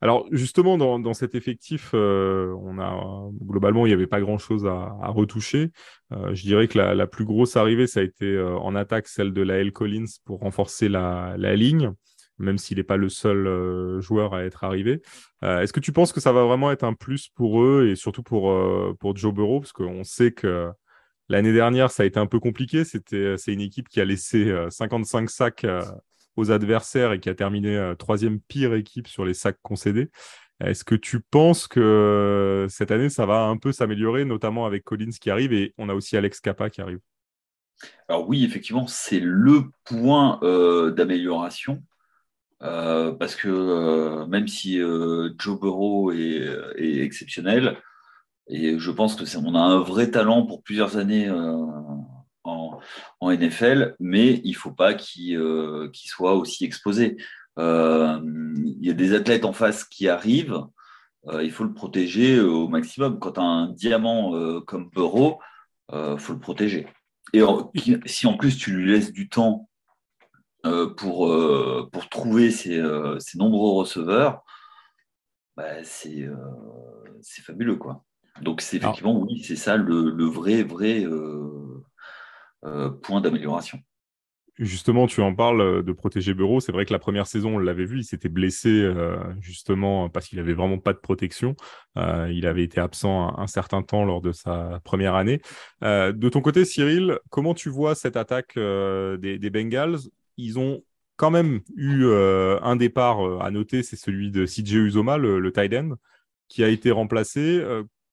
Alors justement, dans, cet effectif, euh, on a globalement, il n'y avait pas grand-chose à, retoucher. je dirais que la, plus grosse arrivée, ça a été en attaque celle de Lael Collins pour renforcer la, ligne, même s'il n'est pas le seul joueur à être arrivé. Est-ce que tu penses que ça va vraiment être un plus pour eux et surtout pour, pour Joe Burrow, parce qu'on sait que L'année dernière, ça a été un peu compliqué. Euh, c'est une équipe qui a laissé 55 euh, sacs euh, aux adversaires et qui a terminé troisième pire équipe sur les sacs concédés. Est-ce que tu penses que cette année, ça va un peu s'améliorer, notamment avec Collins qui arrive et on a aussi Alex Kappa qui arrive?
Alors oui, effectivement, c'est le point d'amélioration. parce que même si Joe Burrow est exceptionnel, et je pense que on a un vrai talent pour plusieurs années euh, en, NFL, mais il ne faut pas qu'il, euh, qu'il soit aussi exposé. Euh, il y a des athlètes en face qui arrivent, il faut le protéger au maximum. Quand tu as un diamant comme Burrow, il faut le protéger. Et si en plus tu lui laisses du temps pour, trouver ses, nombreux receveurs, bah, c'est fabuleux. quoi. Donc c'est effectivement, oui, c'est ça le, vrai, vrai euh, euh, point d'amélioration.
Justement, tu en parles euh, de protéger Bureau. C'est vrai que la première saison, on l'avait vu, il s'était blessé justement parce qu'il avait vraiment pas de protection. il avait été absent un, certain temps lors de sa première année. de ton côté, Cyril, comment tu vois cette attaque des, Bengals? Ils ont quand même eu euh, un départ euh, à noter, c'est celui de CJ Uzoma, le, le tight end, qui a été remplacé.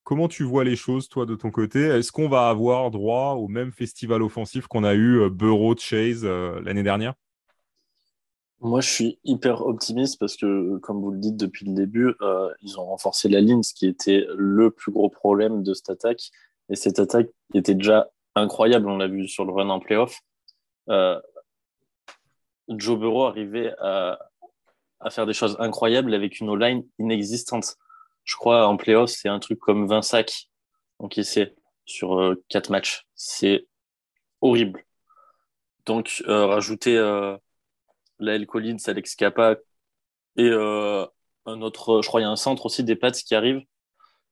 Comment tu vois les choses, toi, de ton côté? Est-ce qu'on va avoir droit au même festival offensif qu'on a eu Burrow Chase l'année dernière?
Moi, je suis hyper optimiste parce que, comme vous le dites depuis le début, ils ont renforcé la ligne, ce qui était le plus gros problème de cette attaque. Et cette attaque était déjà incroyable, on l'a vu sur le run en playoff. Euh, Joe Burrow arrivait à, faire des choses incroyables avec une O-line inexistante. Je crois en playoff, c'est un truc comme 20 sacs encaissés sur euh, 4 matchs. C'est horrible. Donc, euh, rajouter euh, Lael Collins, Alex Kappa et euh, un autre, je crois, il y a un centre aussi des Pats qui arrive.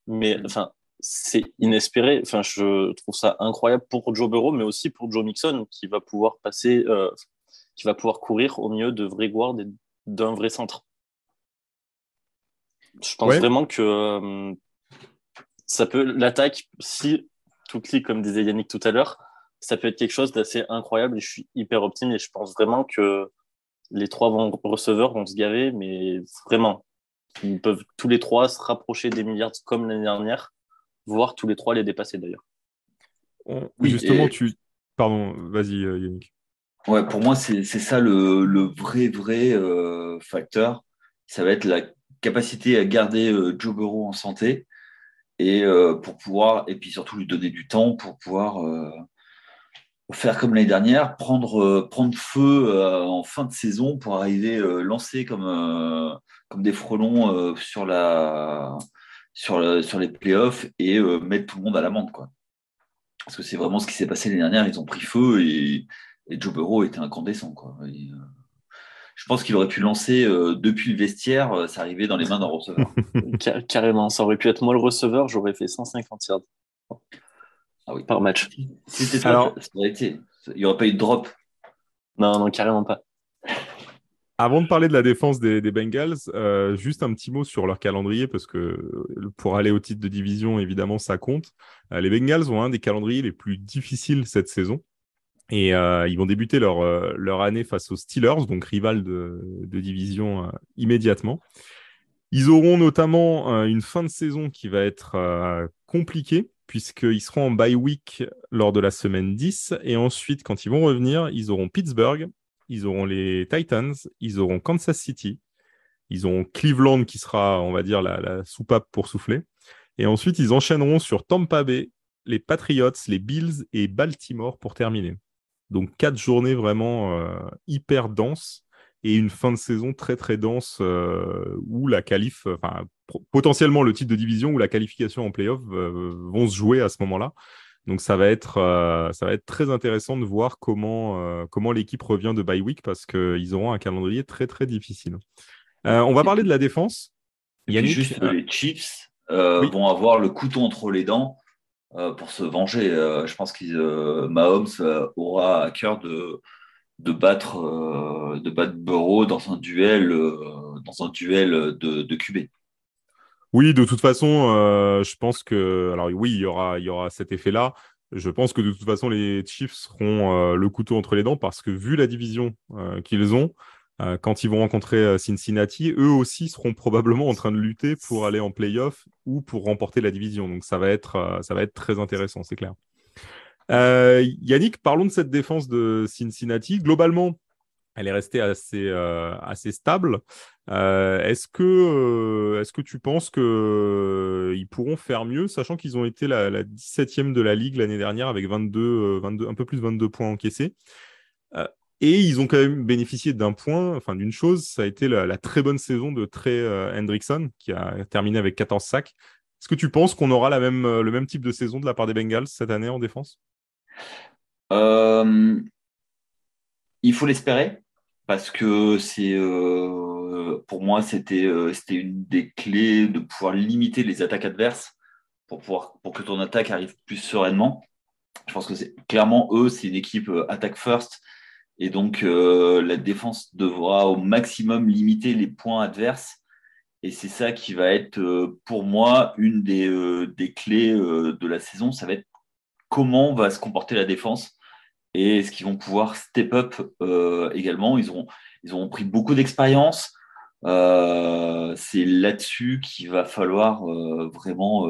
Mais enfin, c'est inespéré. Enfin, je trouve ça incroyable pour Joe Burrow, mais aussi pour Joe Mixon, qui va pouvoir passer, euh, qui va pouvoir courir au milieu de vrais guards et d'un vrai centre. Je pense vraiment que euh, ça peut l'attaque, si tout clique comme disait Yannick tout à l'heure, ça peut être quelque chose d'assez incroyable. Et je suis hyper optimiste et je pense vraiment que les trois receveurs vont se gaver, mais vraiment, ils peuvent tous les trois se rapprocher des milliards comme l'année dernière voir tous les trois les dépasser d'ailleurs.
Oui, justement, tu. Pardon, vas-y euh, Yannick.
Ouais, pour moi, c'est ça le, vrai, vrai euh, facteur. Ça va être la capacité à garder euh, Joe Burrow en santé et pour pouvoir, et puis surtout lui donner du temps pour pouvoir faire comme l'année dernière, prendre, prendre feu en fin de saison pour arriver lancer comme, comme des frelons sur la, sur, sur les playoffs et euh, mettre tout le monde à l'amende. Quoi. Parce que c'est vraiment ce qui s'est passé l'année dernière. Ils ont pris feu et, Joe Burrow était incandescent. Quoi. Euh, je pense qu'il aurait pu lancer euh, depuis le vestiaire, ça arrivait dans les mains d'un receveur.
carrément, ça aurait pu être moi le receveur, j'aurais fait 150 yards ah oui. par match.
C'était Alors... ça aurait été. Il n'y aurait pas eu de drop.
Non, non, carrément pas.
Avant de parler de la défense des, Bengals, euh, juste un petit mot sur leur calendrier, parce que euh, pour aller au titre de division, évidemment, ça compte. Euh, les Bengals ont un des calendriers les plus difficiles cette saison. Et ils vont débuter leur, leur année face aux Steelers, donc rival de, division immédiatement. Ils auront notamment une fin de saison qui va être compliquée, puisqu'ils seront en bye week lors de la semaine 10. Et ensuite, quand ils vont revenir, ils auront Pittsburgh, ils auront les Titans, ils auront Kansas City, ils auront Cleveland qui sera, on va dire, la, soupape pour souffler. Et ensuite, ils enchaîneront sur Tampa Bay, les Patriots, les Bills et Baltimore pour terminer. Donc quatre journées vraiment euh, hyper denses et une fin de saison très très dense euh, où la qualif, enfin potentiellement le titre de division ou la qualification en playoff euh, vont se jouer à ce moment-là. Donc ça va être, euh, ça va être très intéressant de voir comment, euh, comment l'équipe revient de bye week parce qu'ils auront un calendrier très très difficile. Euh, on va parler de la défense.
Yannick, juste les Chiefs vont avoir le couteau entre les dents pour se venger. je pense que Mahomes aura à cœur de, battre de Burrow dans un duel dans un duel de, de QB.
Oui, de toute façon, euh, je pense que. Alors, oui, il y aura, il aura cet effet-là. Je pense que de toute façon, les Chiefs seront euh, le couteau entre les dents parce que, vu la division euh, qu'ils ont, quand ils vont rencontrer Cincinnati, eux aussi seront probablement en train de lutter pour aller en playoff ou pour remporter la division. Donc, ça va être, ça va être très intéressant, c'est clair. Yannick, parlons de cette défense de Cincinnati. Globalement, elle est restée assez, euh, assez stable. Euh, est-ce que, euh, est-ce que tu penses qu'ils pourront faire mieux, sachant qu'ils ont été la, 17e de la ligue l'année dernière avec 22, 22, un peu plus de 22 points encaissés? Et ils ont quand même bénéficié d'un point, enfin d'une chose, ça a été la, très bonne saison de Trey Hendrickson, qui a terminé avec 14 sacs. Est-ce que tu penses qu'on aura même, le même type de saison de la part des Bengals cette année en défense?
Il faut l'espérer parce que c'est euh, pour moi c'était euh, c'était une des clés de pouvoir limiter les attaques adverses pour pouvoir pour que ton attaque arrive plus sereinement. Je pense que c'est clairement eux, c'est une équipe euh, attaque first et donc la défense devra au maximum limiter les points adverses et c'est ça qui va être pour moi une des, des clés de la saison, ça va être comment va se comporter la défense et est-ce qu'ils vont pouvoir step up euh, également ils, auront, ils ont pris beaucoup d'expérience. c'est là-dessus qu'il va falloir vraiment,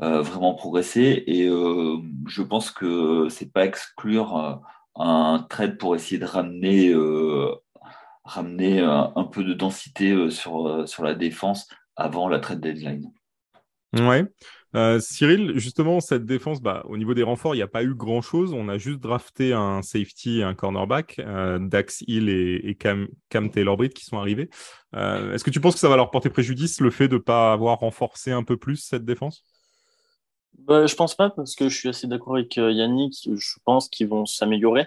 vraiment progresser. Et je pense que c'est pas exclure un trade pour essayer de ramener, ramener un, peu de densité sur, sur la défense avant la trade deadline.
Ouais. Euh, Cyril, justement, cette défense, bah, au niveau des renforts, il n'y a pas eu grand-chose. On a juste drafté un safety et un cornerback, euh, Dax Hill et, Cam, Taylor-Britt qui sont arrivés. Euh, est-ce que tu penses que ça va leur porter préjudice, le fait de ne pas avoir renforcé un peu plus cette défense?
Bah, Je pense pas, parce que je suis assez d'accord avec Yannick. Je pense qu'ils vont s'améliorer.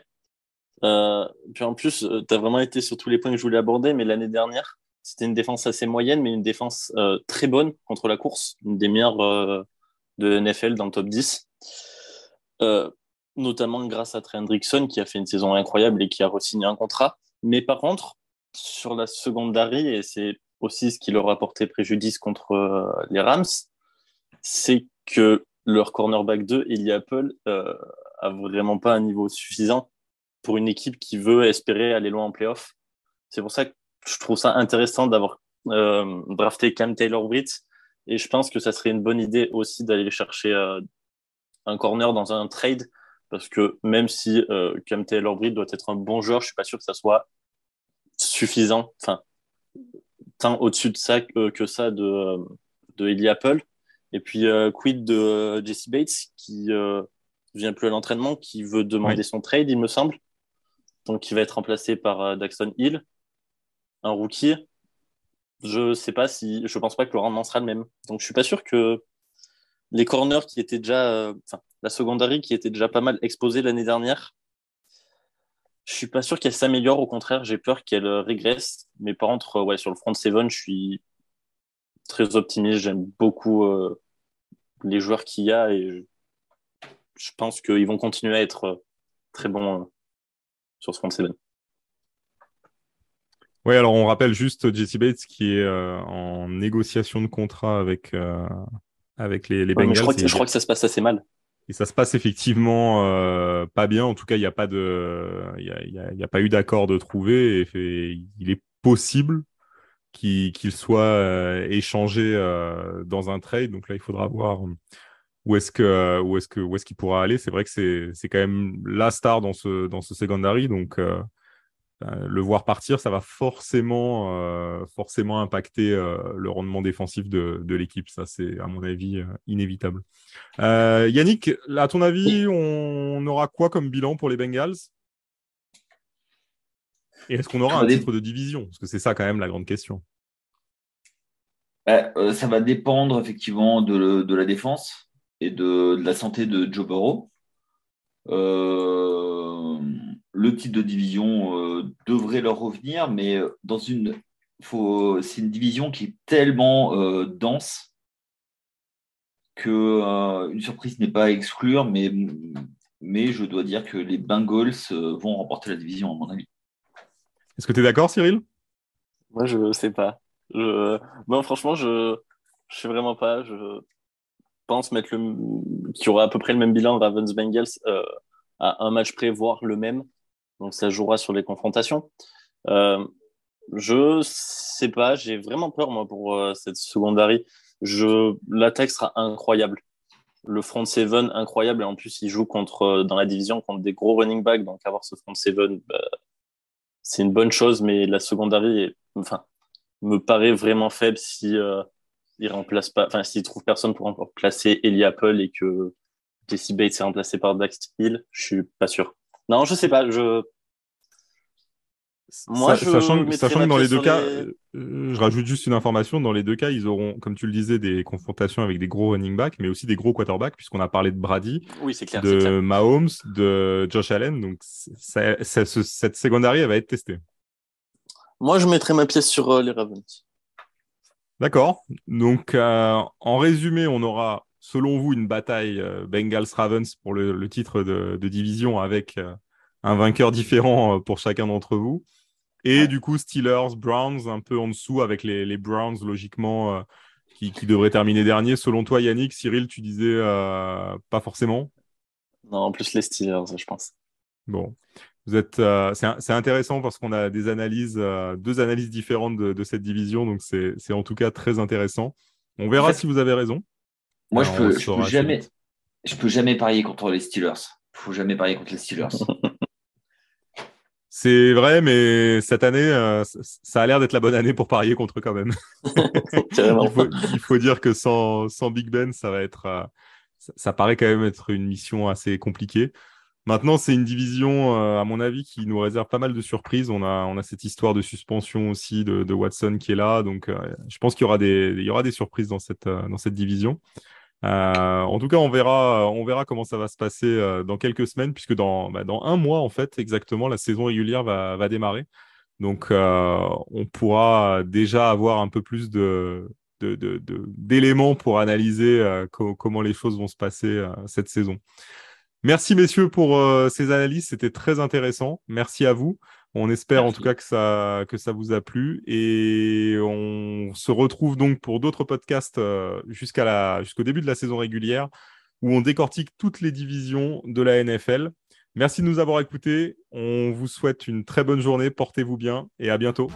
puis en plus, tu as vraiment été sur tous les points que je voulais aborder, mais l'année dernière, c'était une défense assez moyenne, mais une défense euh, très bonne contre la course, une des meilleures euh, de NFL dans le top 10. Euh, notamment grâce à Trey Hendrickson qui a fait une saison incroyable et qui a re-signé un contrat. Mais par contre, sur la secondary, et c'est aussi ce qui leur a porté préjudice contre les Rams, c'est que leur cornerback 2, Eli Apple, a vraiment pas un niveau suffisant pour une équipe qui veut espérer aller loin en playoff. C'est pour ça que je trouve ça intéressant d'avoir euh, drafté Cam Taylor-Britt. Et je pense que ça serait une bonne idée aussi d'aller chercher euh, un corner dans un trade. Parce que même si euh, Cam Taylor-Britt doit être un bon joueur, je suis pas sûr que ça soit suffisant. Enfin, tant au-dessus de ça que, ça de, de Eli Apple. Et puis, quid de Jesse Bates qui vient plus à l'entraînement, qui veut demander son trade, il me semble. Donc, qui va être remplacé par Daxton Hill un rookie, je sais pas si, je pense pas que le rendement sera le même. Donc je suis pas sûr que les corners qui étaient déjà, euh, enfin la secondary qui était déjà pas mal exposée l'année dernière, je suis pas sûr qu'elle s'améliore. Au contraire, j'ai peur qu'elle euh, régresse. Mais par contre, euh, ouais, sur le front seven, je suis très optimiste. J'aime beaucoup les joueurs qu'il y a et je, pense qu'ils vont continuer à être très bons sur ce front seven.
Oui, alors on rappelle juste Jesse Bates qui est euh, en négociation de contrat avec, euh, avec les, les Bengals.
je, crois que, je crois que ça se passe assez mal.
Et ça se passe effectivement euh, pas bien. En tout cas, il n'y a pas de, il y a, y y a, pas eu d'accord de trouver. Et, il est possible qu'il soit échangé dans un trade. Donc là, il faudra voir où est-ce que où est-ce que où est-ce qu'il pourra aller. C'est vrai que c'est c'est quand même la star dans ce dans ce secondary. Donc euh, le voir partir, ça va forcément, euh, forcément impacter euh, le rendement défensif de, l'équipe. Ça, c'est à mon avis inévitable. Yannick, à ton avis, on aura quoi comme bilan pour les Bengals? Et est-ce qu'on aura un titre de division? Parce que c'est ça quand même la grande question.
ça va dépendre effectivement de, la défense et de, de, la santé de Joe Burrow. le titre de division devrait leur revenir, mais euh, dans une, faut, c'est une division qui est tellement euh, dense que euh, une surprise n'est pas à exclure, mais, mais je dois dire que les Bengals vont remporter la division, à mon avis.
Est-ce que tu es d'accord, Cyril?
Moi, je sais pas. Je... Franchement, je ne sais vraiment pas. Je pense mettre le... qu'il y aura à peu près le même bilan Ravens-Bengals à un match près, voire le même. Donc ça jouera sur les confrontations. Euh, je sais pas, j'ai vraiment peur moi pour euh, cette secondary. Je l'attaque sera incroyable. Le front seven incroyable et en plus il joue contre euh, dans la division contre des gros running backs donc avoir ce front seven bah, c'est une bonne chose mais la secondary enfin me paraît vraiment faible si euh, il remplace trouve personne pour remplacer Eli Apple et que Jesse Bates est remplacé par Dax Hill, je suis pas sûr. Non, je sais pas. Je...
Moi, je sachant, que dans les deux cas, euh, je rajoute juste une information, dans les deux cas, ils auront, comme tu le disais, des confrontations avec des gros running backs, mais aussi des gros quarterbacks, puisqu'on a parlé de Brady,
oui, clair,
de Mahomes, de Josh Allen. Donc, cette secondary, elle va être testée.
Moi, je mettrai ma pièce sur euh, les Ravens.
D'accord. Donc, euh, en résumé, on aura selon vous, une bataille euh, Bengals-Ravens pour le, titre de, division avec un vainqueur différent pour chacun d'entre vous. Et du coup, Steelers, Browns, un peu en dessous avec les, Browns, logiquement, qui, devraient terminer dernier. Selon toi, Yannick, Cyril, tu disais pas forcément?
Non, en plus les Steelers, je pense.
Bon. Vous êtes, euh, c'est intéressant parce qu'on a des analyses, euh, deux analyses différentes de, cette division, donc c'est en tout cas très intéressant. On verra si vous avez raison.
Moi, je peux, peux jamais, je peux jamais parier contre les Steelers. Il faut jamais parier contre les Steelers.
C'est vrai, mais cette année, euh, ça a l'air d'être la bonne année pour parier contre eux quand même. il, faut, dire que sans, sans, Big Ben, ça va être, ça, paraît quand même être une mission assez compliquée. Maintenant, c'est une division, euh, à mon avis, qui nous réserve pas mal de surprises. On a, on a cette histoire de suspension aussi de, Watson qui est là. Donc, euh, je pense qu'il y aura des, il y aura des surprises dans cette, euh, dans cette division. En tout cas, on verra, on verra comment ça va se passer dans quelques semaines, puisque dans, bah, dans un mois, en fait, exactement, la saison régulière va, va démarrer. Donc, on pourra déjà avoir un peu plus de, d'éléments pour analyser comment les choses vont se passer cette saison. Merci messieurs pour euh, ces analyses, c'était très intéressant. Merci à vous. On espère en tout cas que ça, que ça vous a plu et on se retrouve donc pour d'autres podcasts euh, jusqu'à la, jusqu'au début de la saison régulière où on décortique toutes les divisions de la NFL. Merci de nous avoir écoutés. On vous souhaite une très bonne journée. Portez-vous bien et à bientôt.